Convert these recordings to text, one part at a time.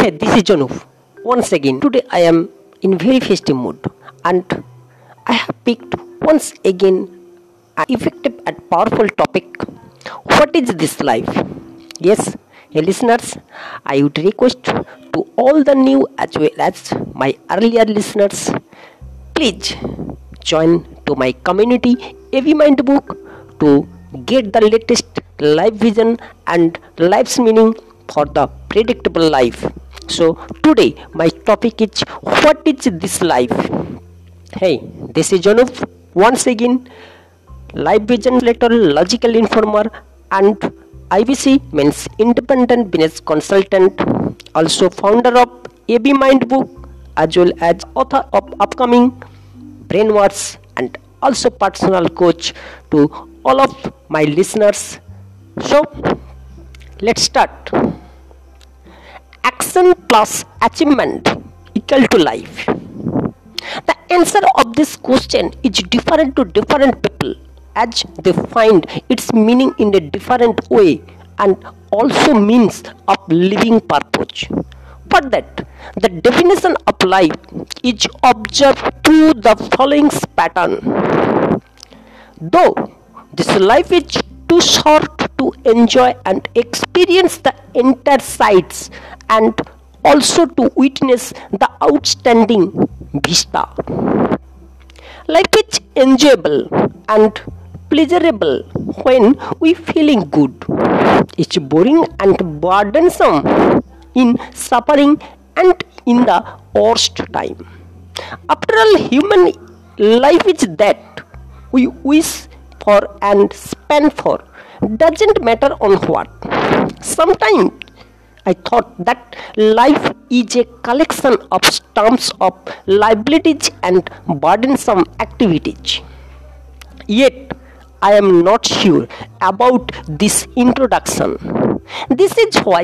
Hey, this is Jonu. Once again, today I am in very festive mood and I have picked once again an effective and powerful topic. What is this life? Yes, hey listeners, I would request to all the new as well as my earlier listeners, please join to my community AB Mind Book to get the latest life vision and life's meaning for the predictable life. So today my topic is what is this life? Hey, this is Janup once again life vision letter logical informer and IBC means independent business consultant. Also founder of AB Mind Book as well as author of upcoming brainwash and also personal coach to all of my listeners. So let's start action plus achievement equal to life. The answer of this question is different to different people as they find its meaning in a different way and also means of living purpose. For that the definition of life is observed through the following pattern. Though this life is too short to enjoy and experience the entire sights and also to witness the outstanding vista. Life is enjoyable and pleasurable when we feeling good. It's boring and burdensome in suffering and in the worst time. After all, human life is that we wish for and spend for doesn't matter on what. Sometimes I thought that life is a collection of stumps of liabilities and burdensome activities. Yet I am not sure about this introduction. This is why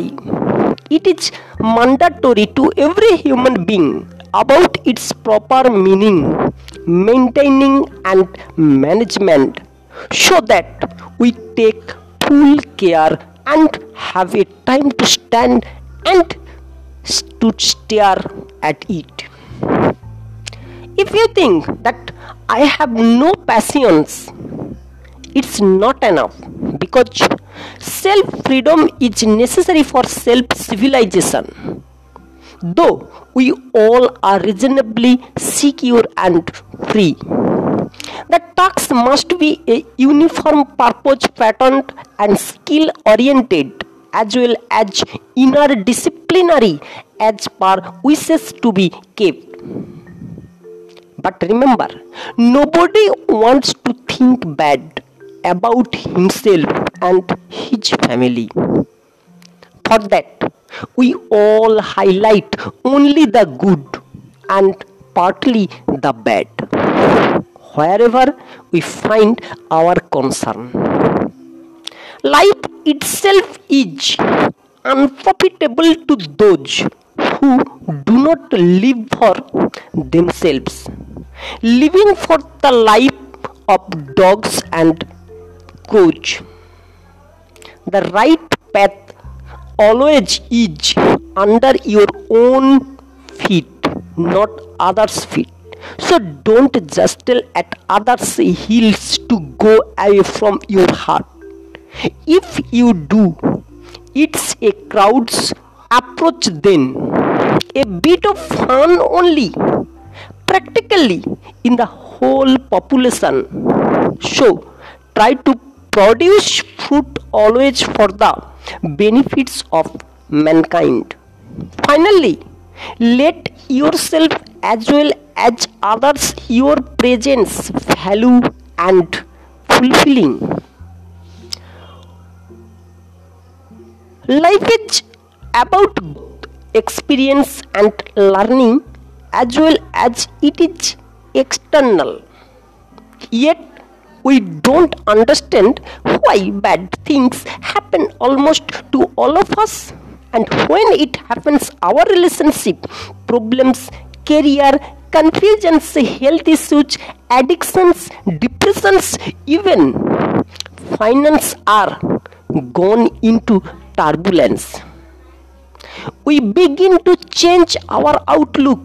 it is mandatory to every human being about its proper meaning, maintaining and management so that we take full care and have a time to stand and to stare at it. If you think that I have no passions, it's not enough because self freedom is necessary for self civilization. Though we all are reasonably secure and free. The task must be a uniform purpose patterned and skill oriented as well as interdisciplinary as per wishes to be kept. But remember, nobody wants to think bad about himself and his family. For that, we all highlight only the good and partly the bad wherever we find our concern. Life itself is unprofitable to those who do not live for themselves. Living for the life of dogs and coach. The right path always is under your own feet, not others' feet. So don't just tell at others' heels to go away from your heart. If you do, it's a crowd's approach then. A bit of fun only. Practically in the whole population. So try to produce fruit always for the benefits of mankind. Finally, let yourself as well as others your presence value and fulfilling. Life is about experience and learning as well as it is external. Yet we don't understand why bad things happen almost to all of us. And when it happens our relationship problems career confusions, health issues, addictions, depressions, even finance are gone into turbulence. we begin to change our outlook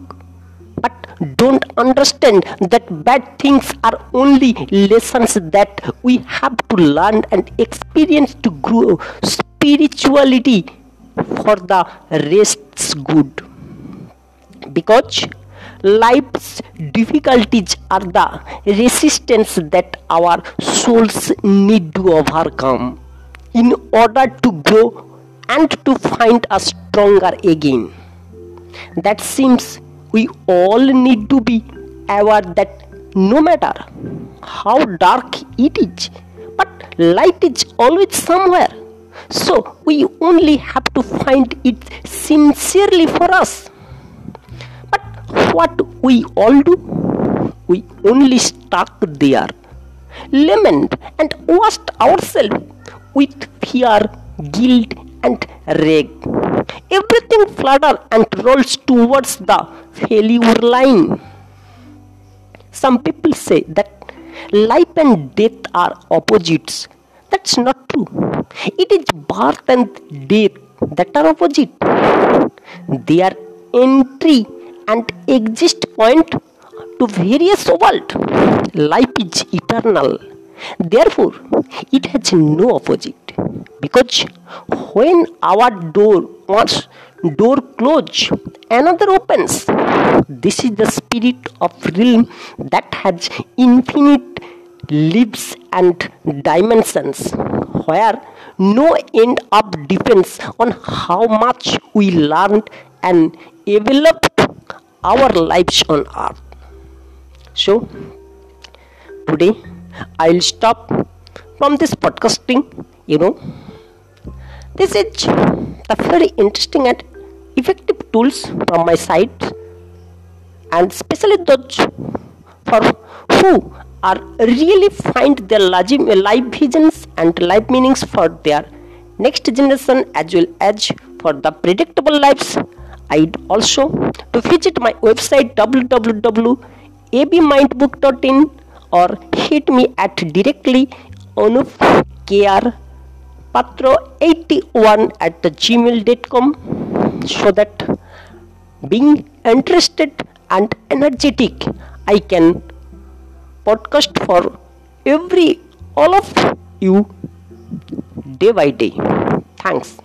but don't understand that bad things are only lessons that we have to learn and experience to grow spirituality for the rest's good because life's difficulties are the resistance that our souls need to overcome in order to grow and to find us stronger again. That seems we all need to be aware that no matter how dark it is, but light is always somewhere. So we only have to find it sincerely for us what we all do? We only stuck there, lament and washed ourselves with fear, guilt, and rage. Everything flutters and rolls towards the failure line. Some people say that life and death are opposites. That's not true. It is birth and death that are opposite. They are entry and exist point to various world. Life is eternal. Therefore, it has no opposite. Because when our door once door close, another opens. This is the spirit of realm that has infinite lives and dimensions where no end up depends on how much we learned and developed our lives on earth. So, today I'll stop from this podcasting. You know, this is the very interesting and effective tools from my side, and especially those for who are really find their life visions and life meanings for their next generation as well as for the predictable lives I'd also to visit my website www.abmindbook.in or hit me at directly patro81 at the gmail.com so that being interested and energetic I can podcast for every all of you day by day. Thanks.